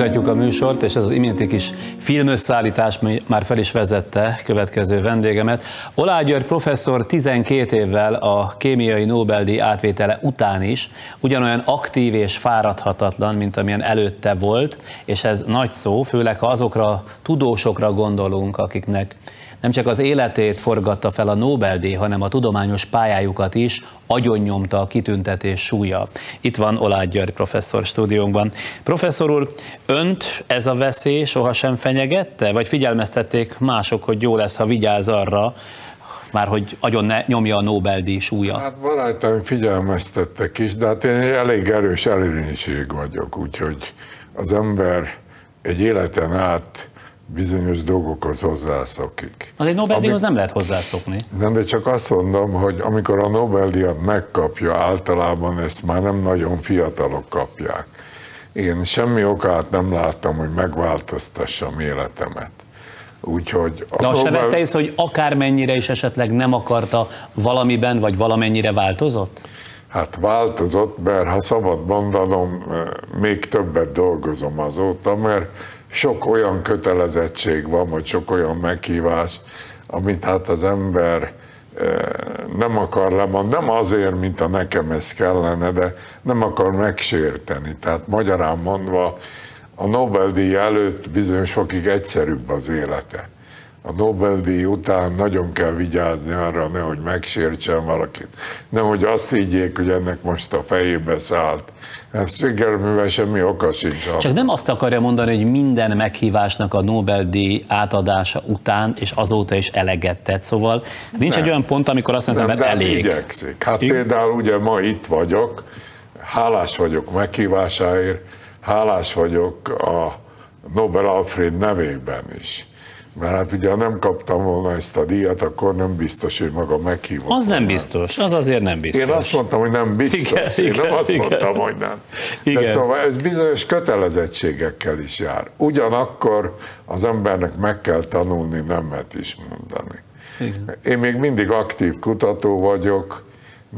Folytatjuk a műsort, és ez az iménti kis filmösszállítás már fel is vezette következő vendégemet. Olá György professzor 12 évvel a kémiai Nobel-díj átvétele után is ugyanolyan aktív és fáradhatatlan, mint amilyen előtte volt, és ez nagy szó, főleg ha azokra tudósokra gondolunk, akiknek nem csak az életét forgatta fel a Nobel-díj, hanem a tudományos pályájukat is agyonnyomta a kitüntetés súlya. Itt van Olágy György professzor stúdiónkban. Professzor úr, önt ez a veszély sohasem fenyegette, vagy figyelmeztették mások, hogy jó lesz, ha vigyáz arra, már hogy agyon ne nyomja a Nobel-díj súlya? Hát barátaim figyelmeztettek is, de hát én elég erős előnyiség vagyok, úgyhogy az ember egy életen át bizonyos dolgokhoz hozzászokik. Az egy Nobel-díjhoz nem lehet hozzászokni. Nem, de csak azt mondom, hogy amikor a Nobel-díjat megkapja, általában ezt már nem nagyon fiatalok kapják. Én semmi okát nem láttam, hogy megváltoztassam életemet. Úgyhogy a De azt Nobel... se vette észre, hogy akármennyire is esetleg nem akarta valamiben, vagy valamennyire változott? Hát változott, mert ha szabad mondanom, eh, még többet dolgozom azóta, mert sok olyan kötelezettség van, vagy sok olyan meghívás, amit hát az ember eh, nem akar lemondani, nem azért, mint a nekem ez kellene, de nem akar megsérteni. Tehát magyarán mondva, a Nobel-díj előtt bizonyos fokig egyszerűbb az élete. A Nobel-díj után nagyon kell vigyázni arra, nehogy megsértsen valakit. Nehogy azt higgyék, hogy ennek most a fejébe szállt Hát mivel semmi oka sincs. Csak nem azt akarja mondani, hogy minden meghívásnak a Nobel-díj átadása után és azóta is eleget tett, szóval nincs nem. egy olyan pont, amikor azt mondja, hogy elég. igyekszik. Hát Igen? például ugye ma itt vagyok, hálás vagyok meghívásáért, hálás vagyok a Nobel Alfred nevében is. Mert hát ugye, ha nem kaptam volna ezt a díjat, akkor nem biztos, hogy maga meghívott. Az nem biztos, az azért nem biztos. Én azt mondtam, hogy nem biztos. Igen, Én igen, nem azt igen. mondtam, hogy nem. Igen. De szóval ez bizonyos kötelezettségekkel is jár. Ugyanakkor az embernek meg kell tanulni nemet is mondani. Igen. Én még mindig aktív kutató vagyok,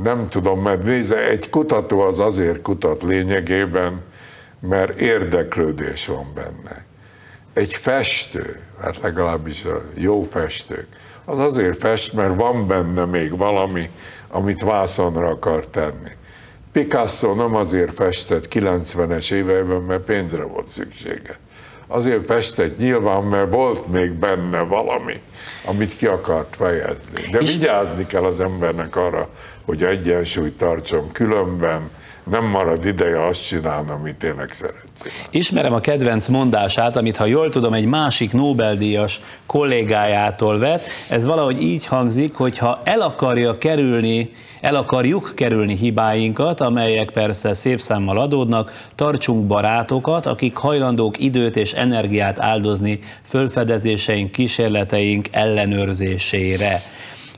nem tudom, mert nézze, egy kutató az azért kutat lényegében, mert érdeklődés van benne egy festő, hát legalábbis a jó festők, az azért fest, mert van benne még valami, amit vászonra akar tenni. Picasso nem azért festett 90-es éveiben, mert pénzre volt szüksége. Azért festett nyilván, mert volt még benne valami, amit ki akart fejezni. De vigyázni kell az embernek arra, hogy egyensúlyt tartson, különben nem marad ideje azt csinálni, amit tényleg szeret. Ismerem a kedvenc mondását, amit ha jól tudom, egy másik Nobel-díjas kollégájától vett. Ez valahogy így hangzik, hogy ha el akarja kerülni, el akarjuk kerülni hibáinkat, amelyek persze szép számmal adódnak, tartsunk barátokat, akik hajlandók időt és energiát áldozni fölfedezéseink, kísérleteink ellenőrzésére.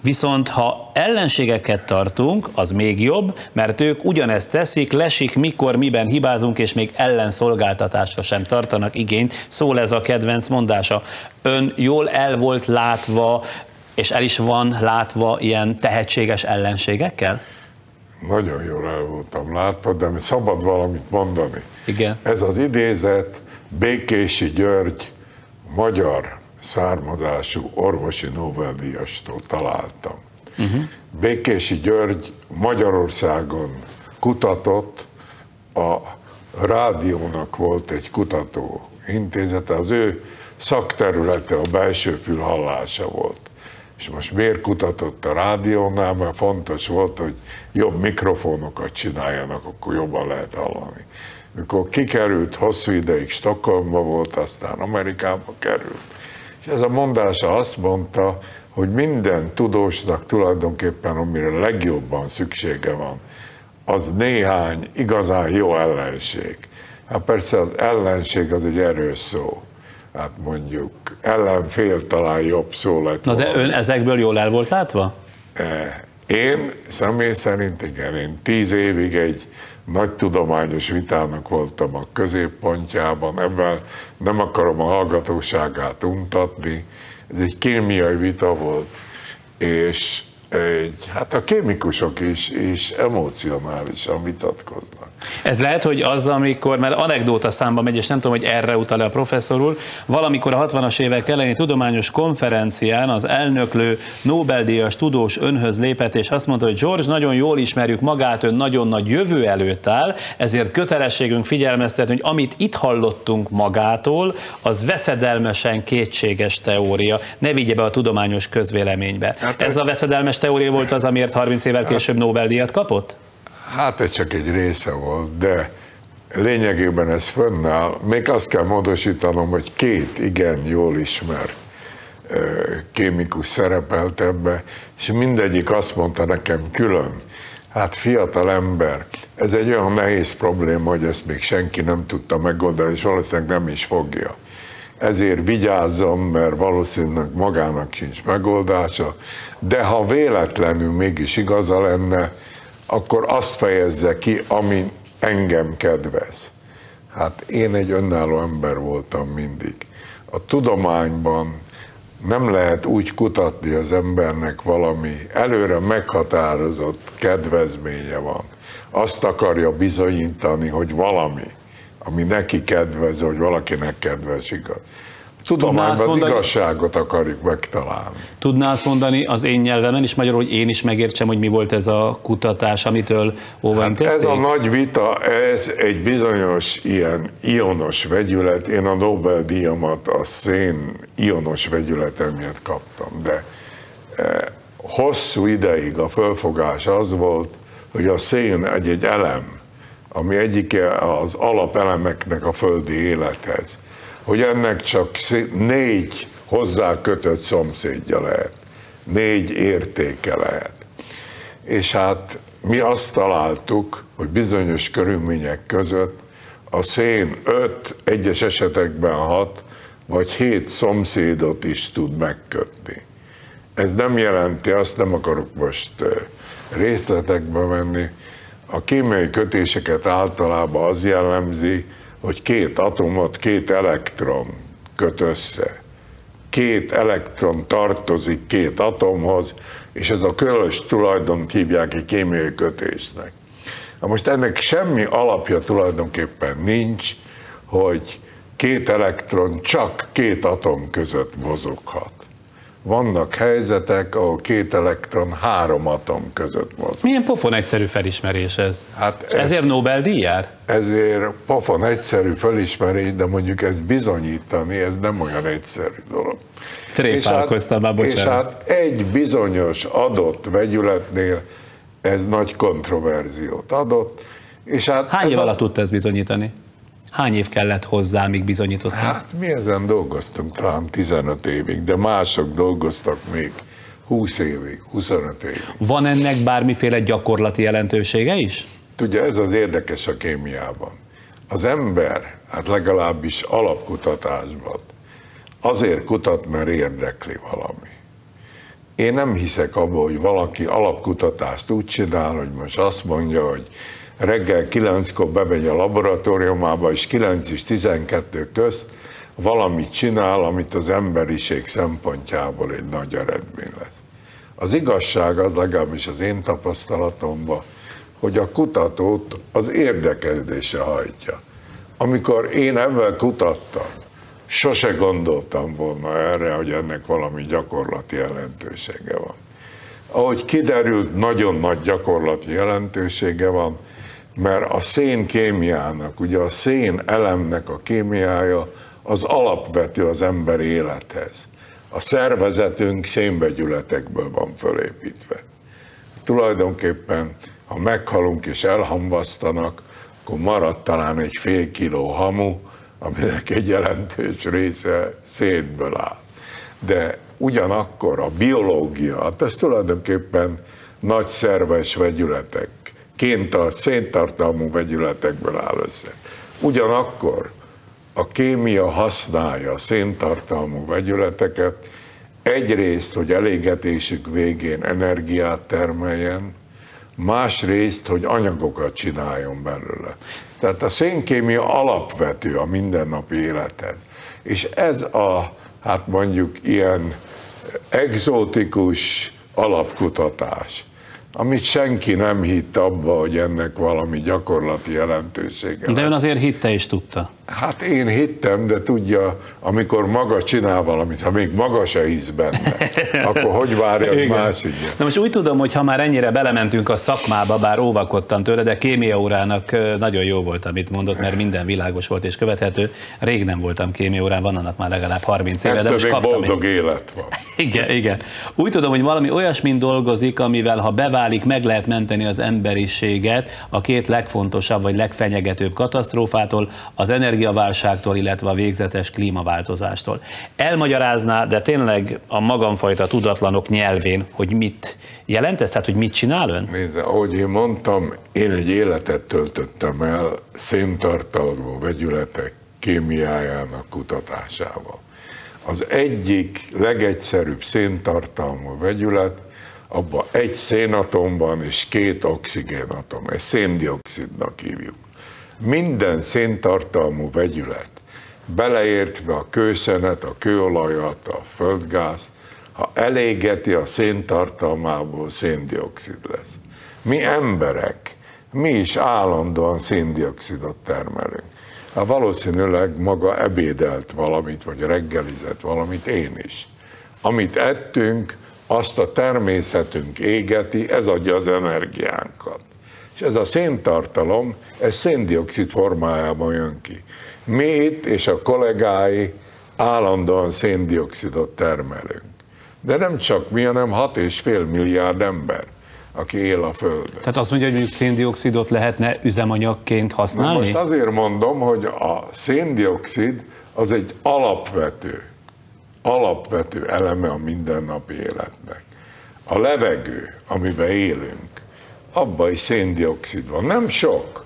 Viszont ha ellenségeket tartunk, az még jobb, mert ők ugyanezt teszik, lesik, mikor, miben hibázunk, és még ellenszolgáltatásra sem tartanak igényt. Szól ez a kedvenc mondása. Ön jól el volt látva, és el is van látva ilyen tehetséges ellenségekkel? Nagyon jól el voltam látva, de szabad valamit mondani. Igen. Ez az idézet Békési György magyar származású orvosi Nobel-díjastól találtam. Uh-huh. Békési György Magyarországon kutatott, a rádiónak volt egy kutató intézete, az ő szakterülete a belső fülhallása volt. És most miért kutatott a rádiónál, mert fontos volt, hogy jobb mikrofonokat csináljanak, akkor jobban lehet hallani. Mikor kikerült, hosszú ideig Stockholmba volt, aztán Amerikába került, és ez a mondása azt mondta, hogy minden tudósnak tulajdonképpen, amire legjobban szüksége van, az néhány igazán jó ellenség. Hát persze az ellenség az egy erős szó. Hát mondjuk ellenfél talán jobb szó lett Na de ön ezekből jól el volt látva? Eh, én személy szerint igen, én tíz évig egy nagy tudományos vitának voltam a középpontjában, ebben nem akarom a hallgatóságát untatni, ez egy kémiai vita volt, és egy, hát a kémikusok is, is emocionálisan vitatkoznak. Ez lehet, hogy az, amikor, mert anekdóta számba megy, és nem tudom, hogy erre utal a professzor úr, valamikor a 60-as évek elején tudományos konferencián az elnöklő Nobel-díjas tudós önhöz lépett, és azt mondta, hogy George, nagyon jól ismerjük magát, ön nagyon nagy jövő előtt áll, ezért kötelességünk figyelmeztetni, hogy amit itt hallottunk magától, az veszedelmesen kétséges teória. Ne vigye be a tudományos közvéleménybe. Hát ez, ez a veszedelmes teória volt az, amiért 30 évvel később Nobel-díjat kapott? Hát ez csak egy része volt, de lényegében ez fönnáll. Még azt kell módosítanom, hogy két igen jól ismert kémikus szerepelt ebbe, és mindegyik azt mondta nekem külön, hát fiatal ember, ez egy olyan nehéz probléma, hogy ezt még senki nem tudta megoldani, és valószínűleg nem is fogja. Ezért vigyázzam, mert valószínűleg magának sincs megoldása, de ha véletlenül mégis igaza lenne, akkor azt fejezze ki, ami engem kedvez. Hát én egy önálló ember voltam mindig. A tudományban nem lehet úgy kutatni az embernek valami előre meghatározott kedvezménye van. Azt akarja bizonyítani, hogy valami, ami neki kedvez, hogy valakinek kedvez igaz tudományban mondani, igazságot akarjuk megtalálni. Tudná azt mondani az én nyelvemen is magyarul, hogy én is megértsem, hogy mi volt ez a kutatás, amitől óvántették? Hát ez a nagy vita, ez egy bizonyos ilyen ionos vegyület. Én a Nobel-díjamat a szén ionos vegyülete miatt kaptam, de eh, hosszú ideig a fölfogás az volt, hogy a szén egy-egy elem, ami egyike az alapelemeknek a földi élethez hogy ennek csak négy hozzá kötött szomszédja lehet, négy értéke lehet. És hát mi azt találtuk, hogy bizonyos körülmények között a szén öt, egyes esetekben hat, vagy hét szomszédot is tud megkötni. Ez nem jelenti, azt nem akarok most részletekbe menni, a kémiai kötéseket általában az jellemzi, hogy két atomot két elektron köt össze. Két elektron tartozik két atomhoz, és ez a különös tulajdont hívják egy kémiai kötésnek. Na most ennek semmi alapja tulajdonképpen nincs, hogy két elektron csak két atom között mozoghat vannak helyzetek, ahol két elektron három atom között mozog. Milyen pofon egyszerű felismerés ez? Hát ez ezért Nobel-díj jár? Ezért pofon egyszerű felismerés, de mondjuk ezt bizonyítani, ez nem olyan egyszerű dolog. Tréfálkoztam már, bocsánat. És hát egy bizonyos adott vegyületnél ez nagy kontroverziót adott. És hát Hány év alatt tudta ezt bizonyítani? Hány év kellett hozzá, míg bizonyítottam? Hát mi ezen dolgoztunk talán 15 évig, de mások dolgoztak még 20 évig, 25 évig. Van ennek bármiféle gyakorlati jelentősége is? Tudja, ez az érdekes a kémiában. Az ember, hát legalábbis alapkutatásban, azért kutat, mert érdekli valami. Én nem hiszek abba, hogy valaki alapkutatást úgy csinál, hogy most azt mondja, hogy reggel 9-kor bemegy a laboratóriumába, és 9 és 12 közt valamit csinál, amit az emberiség szempontjából egy nagy eredmény lesz. Az igazság az legalábbis az én tapasztalatomban, hogy a kutatót az érdeklődése hajtja. Amikor én ebben kutattam, sose gondoltam volna erre, hogy ennek valami gyakorlati jelentősége van. Ahogy kiderült, nagyon nagy gyakorlati jelentősége van, mert a szén kémiának, ugye a szén elemnek a kémiája az alapvető az emberi élethez. A szervezetünk szénvegyületekből van fölépítve. Tulajdonképpen, ha meghalunk és elhamvasztanak, akkor marad talán egy fél kiló hamu, aminek egy jelentős része szénből áll. De ugyanakkor a biológia, hát ez tulajdonképpen nagy szerves vegyületek, kéntart, széntartalmú vegyületekből áll össze. Ugyanakkor a kémia használja a széntartalmú vegyületeket egyrészt, hogy elégetésük végén energiát termeljen, másrészt, hogy anyagokat csináljon belőle. Tehát a szénkémia alapvető a mindennapi élethez. És ez a, hát mondjuk ilyen egzotikus alapkutatás, amit senki nem hitt abba, hogy ennek valami gyakorlati jelentősége. De ön azért hitte és tudta. Hát én hittem, de tudja, amikor maga csinál valamit, ha még maga se hisz benne, akkor hogy várja a másik? Na most úgy tudom, hogy ha már ennyire belementünk a szakmába, bár óvakodtam tőle, de kémia órának nagyon jó volt, amit mondott, mert minden világos volt és követhető. Rég nem voltam kémia órán, van annak már legalább 30 éve, de most kaptam boldog egy... élet van. Igen, igen. Úgy tudom, hogy valami olyasmin dolgozik, amivel ha beválik, meg lehet menteni az emberiséget a két legfontosabb vagy legfenyegetőbb katasztrófától, az energia energiaválságtól, illetve a végzetes klímaváltozástól. Elmagyarázná, de tényleg a magamfajta tudatlanok nyelvén, hogy mit jelent ez, tehát hogy mit csinál ön? Nézze, ahogy én mondtam, én egy életet töltöttem el széntartalmú vegyületek kémiájának kutatásával. Az egyik legegyszerűbb széntartalmú vegyület, abban egy szénatomban és két oxigénatom, egy széndiokszidnak hívjuk minden széntartalmú vegyület, beleértve a kőszenet, a kőolajat, a földgázt, ha elégeti a széntartalmából széndiokszid lesz. Mi emberek, mi is állandóan széndiokszidot termelünk. Hát valószínűleg maga ebédelt valamit, vagy reggelizett valamit, én is. Amit ettünk, azt a természetünk égeti, ez adja az energiánkat és ez a széntartalom, ez széndiokszid formájában jön ki. Mi itt és a kollégái állandóan széndiokszidot termelünk. De nem csak mi, hanem 6,5 milliárd ember, aki él a Földön. Tehát azt mondja, hogy mondjuk széndiokszidot lehetne üzemanyagként használni? Na most azért mondom, hogy a széndiokszid az egy alapvető, alapvető eleme a mindennapi életnek. A levegő, amiben élünk, abban is széndiokszid van. Nem sok,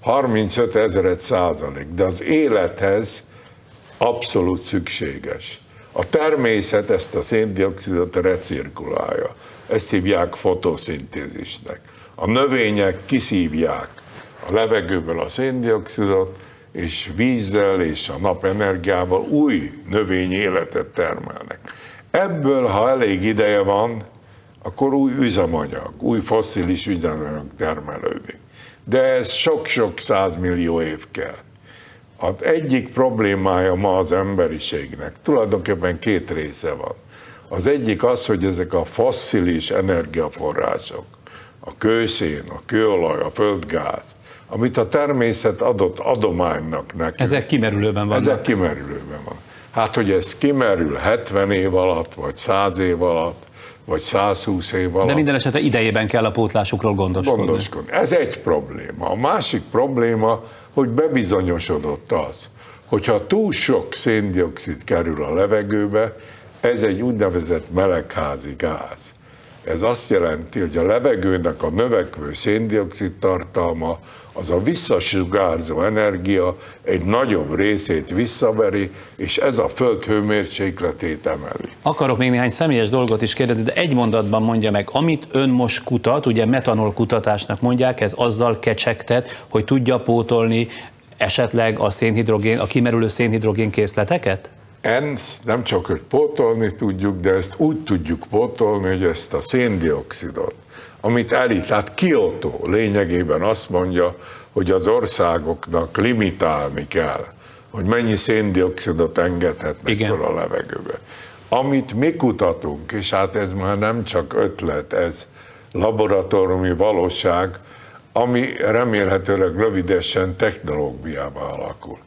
35 ezeret százalék, de az élethez abszolút szükséges. A természet ezt a széndiokszidot recirkulálja. Ezt hívják fotoszintézisnek. A növények kiszívják a levegőből a széndiokszidot, és vízzel és a napenergiával új növényi életet termelnek. Ebből, ha elég ideje van, akkor új üzemanyag, új fosszilis üzemanyag termelődik. De ez sok-sok százmillió év kell. Az egyik problémája ma az emberiségnek, tulajdonképpen két része van. Az egyik az, hogy ezek a fosszilis energiaforrások, a kőszén, a kőolaj, a földgáz, amit a természet adott adománynak nekünk. Ezek kimerülőben vannak. Ezek kimerülőben van. Hát, hogy ez kimerül 70 év alatt, vagy 100 év alatt, vagy 120 év alatt. De minden esetre idejében kell a pótlásukról gondoskodni. gondoskodni. Ez egy probléma. A másik probléma, hogy bebizonyosodott az, hogyha túl sok széndiokszid kerül a levegőbe, ez egy úgynevezett melegházi gáz. Ez azt jelenti, hogy a levegőnek a növekvő széndiokszid tartalma az a visszasugárzó energia egy nagyobb részét visszaveri, és ez a föld hőmérsékletét emeli. Akarok még néhány személyes dolgot is kérdezni, de egy mondatban mondja meg, amit ön most kutat, ugye metanol kutatásnak mondják, ez azzal kecsegtet, hogy tudja pótolni esetleg a szénhidrogén, a kimerülő szénhidrogén készleteket? Ezt nem csak, hogy pótolni tudjuk, de ezt úgy tudjuk pótolni, hogy ezt a széndiokszidot, amit elít, tehát Kyoto lényegében azt mondja, hogy az országoknak limitálni kell, hogy mennyi széndiokszidot engedhetnek Igen. fel a levegőbe. Amit mi kutatunk, és hát ez már nem csak ötlet, ez laboratóriumi valóság, ami remélhetőleg rövidesen technológiába alakul.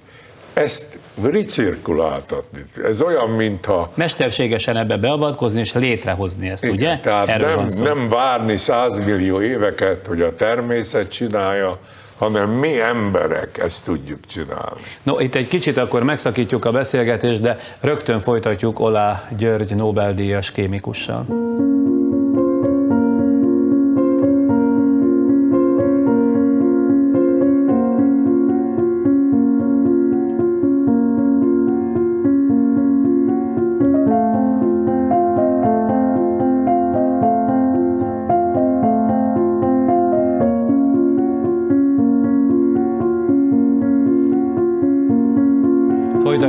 Ezt recirkuláltatni. Ez olyan, mintha... Mesterségesen ebbe beavatkozni és létrehozni ezt, Igen, ugye? Tehát nem, nem várni százmillió éveket, hogy a természet csinálja, hanem mi emberek ezt tudjuk csinálni. No, itt egy kicsit akkor megszakítjuk a beszélgetést, de rögtön folytatjuk Olá György Nobel-díjas kémikussal.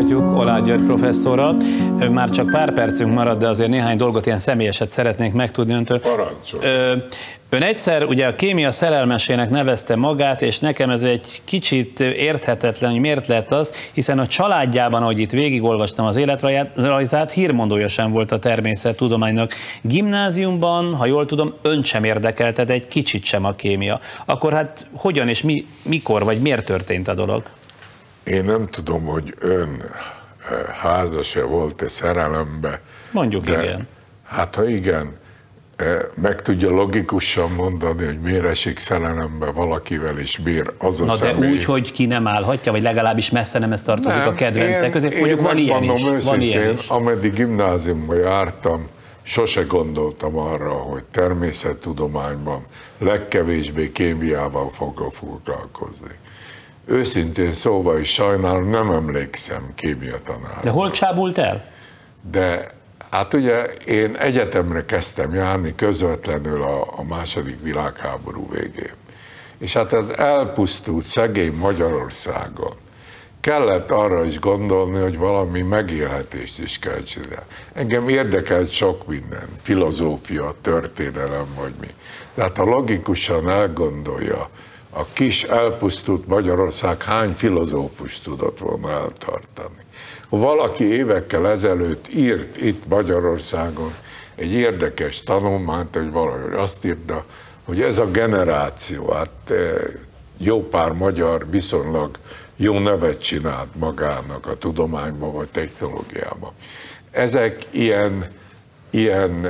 Folytatjuk Olá György professzorral. Már csak pár percünk marad, de azért néhány dolgot ilyen személyeset szeretnénk megtudni öntől. Parancsolj. Ön egyszer ugye a kémia szerelmesének nevezte magát, és nekem ez egy kicsit érthetetlen, hogy miért lett az, hiszen a családjában, ahogy itt végigolvastam az életrajzát, hírmondója sem volt a természettudománynak. Gimnáziumban, ha jól tudom, ön sem érdekelte, egy kicsit sem a kémia. Akkor hát hogyan és mi, mikor vagy miért történt a dolog? Én nem tudom, hogy ön házas-e volt-e szerelembe. Mondjuk de, igen. Hát ha igen, meg tudja logikusan mondani, hogy miért esik szerelembe valakivel, és miért az a Na személy. de úgy, hogy ki nem állhatja, vagy legalábbis messze nem ez tartozik nem, a kedvencek közé. Mondjuk van ilyen is. Őszintén, van ilyen is. ameddig gimnáziumba jártam, sose gondoltam arra, hogy természettudományban legkevésbé kémiával fogok foglalkozni. Őszintén szóval is sajnálom, nem emlékszem kémia tanárra. De hol csábult el? De hát ugye én egyetemre kezdtem járni közvetlenül a, a második világháború végén. És hát ez elpusztult szegény Magyarországon. Kellett arra is gondolni, hogy valami megélhetést is kell csinálni. Engem érdekelt sok minden, filozófia, történelem vagy mi. Tehát ha logikusan elgondolja, a kis elpusztult Magyarország hány filozófus tudott volna eltartani. Valaki évekkel ezelőtt írt itt Magyarországon egy érdekes tanulmányt, hogy valahogy azt írta, hogy ez a generáció, hát jó pár magyar viszonylag jó nevet csinált magának a tudományban vagy technológiában. Ezek ilyen, ilyen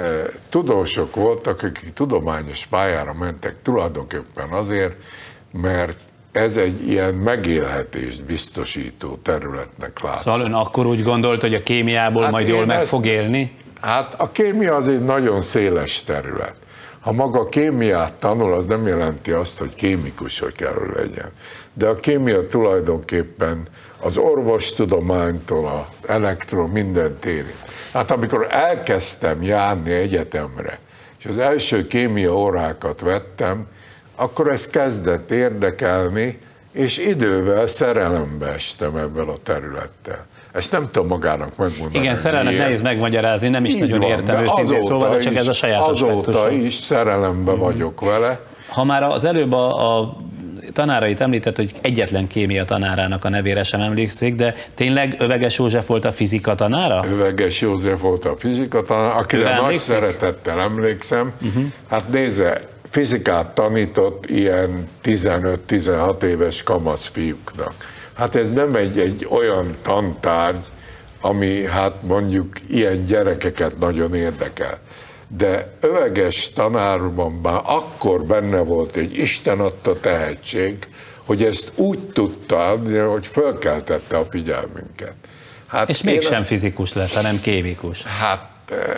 tudósok voltak, akik tudományos pályára mentek tulajdonképpen azért, mert ez egy ilyen megélhetést biztosító területnek látszik. Szóval ön akkor úgy gondolt, hogy a kémiából hát majd jól meg ezt, fog élni? Hát a kémia az egy nagyon széles terület. Ha maga kémiát tanul, az nem jelenti azt, hogy kémikus hogy kell, legyen. De a kémia tulajdonképpen az orvostudománytól, az elektron minden téri. Hát amikor elkezdtem járni egyetemre, és az első kémia órákat vettem, akkor ez kezdett érdekelni, és idővel szerelembe estem ebben a területtel. Ezt nem tudom magának megmondani. Igen, szerelmet nehéz megmagyarázni, nem is Így nagyon van, értem őszintén szóval, de csak is, ez a saját Azóta aspektusom. is szerelembe mm. vagyok vele. Ha már az előbb a, a tanárait említett, hogy egyetlen kémia tanárának a nevére sem emlékszik, de tényleg Öveges József volt a fizika tanára? Öveges József volt a fizika tanára, akire nagy szeretettel emlékszem. Uh-huh. Hát nézze, fizikát tanított ilyen 15-16 éves kamasz fiúknak. Hát ez nem egy, egy olyan tantárgy, ami hát mondjuk ilyen gyerekeket nagyon érdekel. De öveges tanárban már akkor benne volt egy Isten adta tehetség, hogy ezt úgy tudta adni, hogy fölkeltette a figyelmünket. Hát És mégsem a... fizikus lett, hanem kémikus. Hát...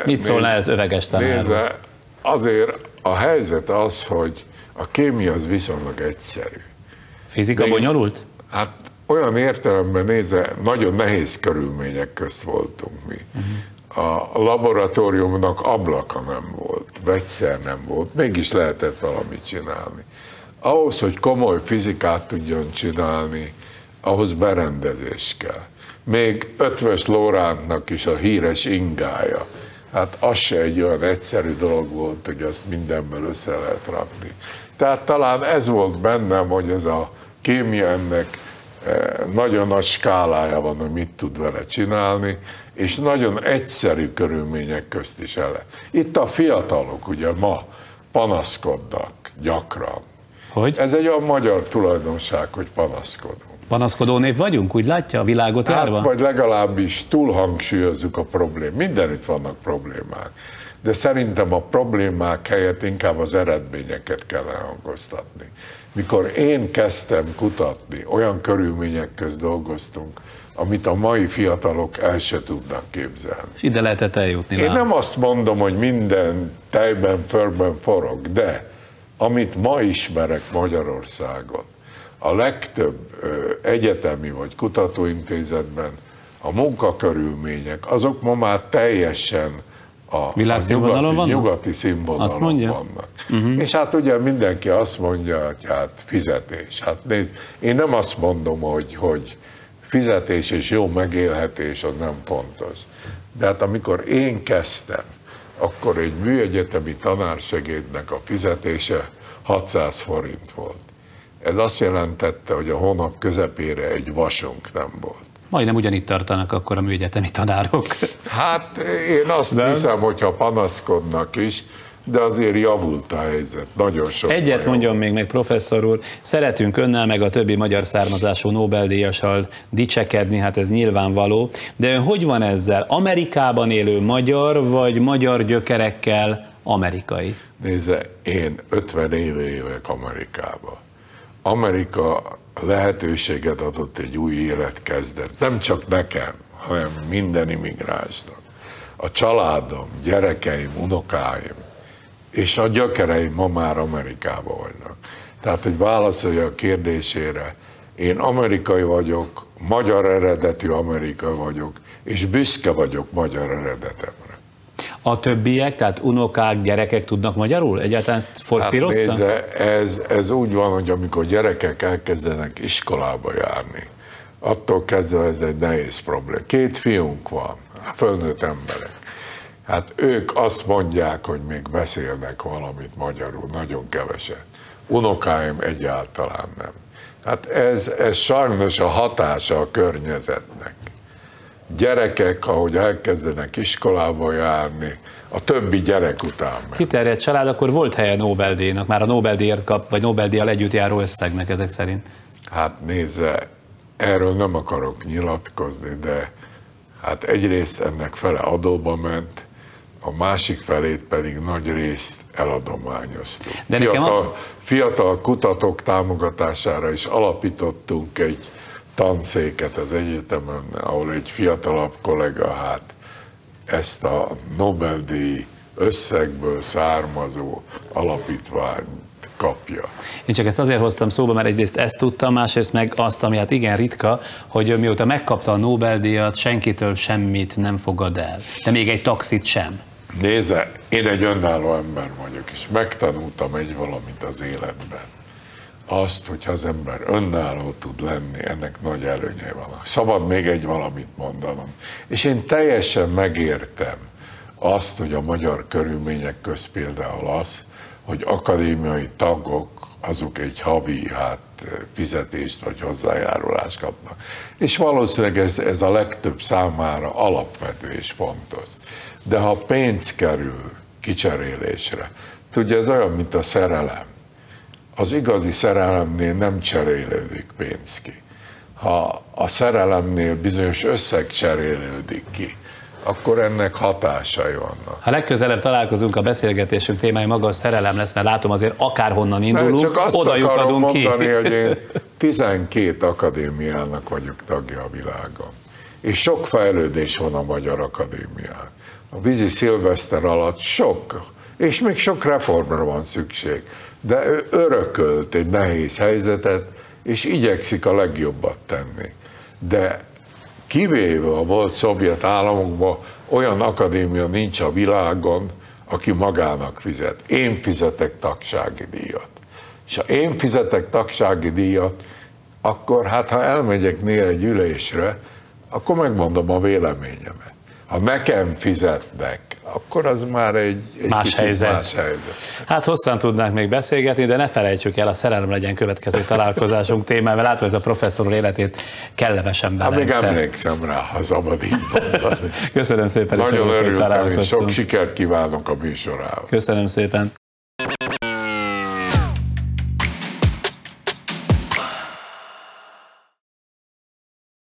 Mit szólna ez öveges tanárról? Nézze, azért a helyzet az, hogy a kémia az viszonylag egyszerű. Fizika De bonyolult? Hát olyan értelemben nézve, nagyon nehéz körülmények közt voltunk mi. Uh-huh. A laboratóriumnak ablaka nem volt, vegyszer nem volt, mégis lehetett valamit csinálni. Ahhoz, hogy komoly fizikát tudjon csinálni, ahhoz berendezés kell. Még Ötvös Lórántnak is a híres ingája, hát az se egy olyan egyszerű dolog volt, hogy azt mindenből össze lehet rakni. Tehát talán ez volt bennem, hogy ez a kémia ennek eh, nagyon nagy skálája van, hogy mit tud vele csinálni, és nagyon egyszerű körülmények közt is ele. Itt a fiatalok ugye ma panaszkodnak gyakran. Hogy? Ez egy olyan magyar tulajdonság, hogy panaszkodunk. Panaszkodó nép vagyunk, úgy látja a világot hát, járva? vagy legalábbis túlhangsúlyozzuk a problémát. Mindenütt vannak problémák. De szerintem a problémák helyett inkább az eredményeket kell hangoztatni. Mikor én kezdtem kutatni, olyan körülmények közt dolgoztunk, amit a mai fiatalok el se tudnak képzelni. És ide lehetett eljutni. Én nem azt mondom, hogy minden tejben, förben forog, de amit ma ismerek Magyarországon, a legtöbb egyetemi vagy kutatóintézetben a munkakörülmények, azok ma már teljesen a, a nyugati, vannak? nyugati színvonalon azt mondja? vannak. Uh-huh. És hát ugye mindenki azt mondja, hogy hát fizetés. Hát nézd, én nem azt mondom, hogy, hogy fizetés és jó megélhetés az nem fontos. De hát amikor én kezdtem, akkor egy műegyetemi tanársegédnek a fizetése 600 forint volt. Ez azt jelentette, hogy a hónap közepére egy vasunk nem volt. Majdnem ugyanitt tartanak akkor a műegyetemi tanárok. Hát én azt nem? hiszem, hogyha panaszkodnak is, de azért javult a helyzet. Nagyon sok. Egyet mondjon még meg, professzor úr, szeretünk önnel meg a többi magyar származású Nobel-díjassal dicsekedni, hát ez nyilvánvaló, de ön hogy van ezzel? Amerikában élő magyar, vagy magyar gyökerekkel amerikai? Nézze, én 50 éve évek Amerikába. Amerika lehetőséget adott egy új életkezdet. Nem csak nekem, hanem minden immigránsnak. A családom, gyerekeim, unokáim, és a gyökereim ma már Amerikában vannak. Tehát, hogy válaszolja a kérdésére, én amerikai vagyok, magyar eredetű amerikai vagyok, és büszke vagyok magyar eredetemre. A többiek, tehát unokák, gyerekek tudnak magyarul? Egyáltalán ezt forszírozta? Hát nézze, ez, ez úgy van, hogy amikor gyerekek elkezdenek iskolába járni, attól kezdve ez egy nehéz probléma. Két fiunk van, fölnőtt emberek. Hát ők azt mondják, hogy még beszélnek valamit magyarul, nagyon keveset. Unokáim egyáltalán nem. Hát ez, ez sajnos a hatása a környezetnek. Gyerekek, ahogy elkezdenek iskolába járni, a többi gyerek után megy. Kiterjedt család, akkor volt helye Nobel-díjnak, már a Nobel-díjat kap, vagy Nobel-díjjal együtt járó összegnek ezek szerint. Hát nézze, erről nem akarok nyilatkozni, de hát egyrészt ennek fele adóba ment, a másik felét pedig nagy részt eladományoztuk. De fiatal, a... fiatal kutatók támogatására is alapítottunk egy tanszéket az egyetemen, ahol egy fiatalabb kollega hát ezt a Nobel-díj összegből származó alapítványt kapja. Én csak ezt azért hoztam szóba, mert egyrészt ezt tudtam, másrészt meg azt, ami hát igen ritka, hogy mióta megkapta a Nobel-díjat, senkitől semmit nem fogad el. De még egy taxit sem. Nézze, én egy önálló ember vagyok, és megtanultam egy valamit az életben. Azt, hogyha az ember önálló tud lenni, ennek nagy előnye van. Szabad még egy valamit mondanom. És én teljesen megértem azt, hogy a magyar körülmények köz például az, hogy akadémiai tagok azok egy havi hát, fizetést vagy hozzájárulást kapnak. És valószínűleg ez, ez a legtöbb számára alapvető és fontos. De ha pénz kerül kicserélésre, tudja, ez olyan, mint a szerelem. Az igazi szerelemnél nem cserélődik pénz ki. Ha a szerelemnél bizonyos összeg cserélődik ki, akkor ennek hatásai vannak. Ha legközelebb találkozunk, a beszélgetésünk témája maga a szerelem lesz, mert látom azért akárhonnan indulunk, csak azt oda akarom mondani, ki. hogy én 12 akadémiának vagyok tagja a világon. És sok fejlődés van a Magyar Akadémián a vízi szilveszter alatt sok, és még sok reformra van szükség, de ő örökölt egy nehéz helyzetet, és igyekszik a legjobbat tenni. De kivéve a volt szovjet államokban, olyan akadémia nincs a világon, aki magának fizet. Én fizetek tagsági díjat. És ha én fizetek tagsági díjat, akkor hát ha elmegyek néha egy ülésre, akkor megmondom a véleményemet. Ha nekem fizetnek, akkor az már egy, egy más, helyzet. más helyzet. Hát hosszan tudnánk még beszélgetni, de ne felejtsük el, a szerelem legyen következő találkozásunk témával. Látva ez a professzor életét kellemesen belengte. Hát még emlékszem rá, ha szabad így Köszönöm szépen. Nagyon örültem, sok sikert kívánok a műsorához. Köszönöm szépen.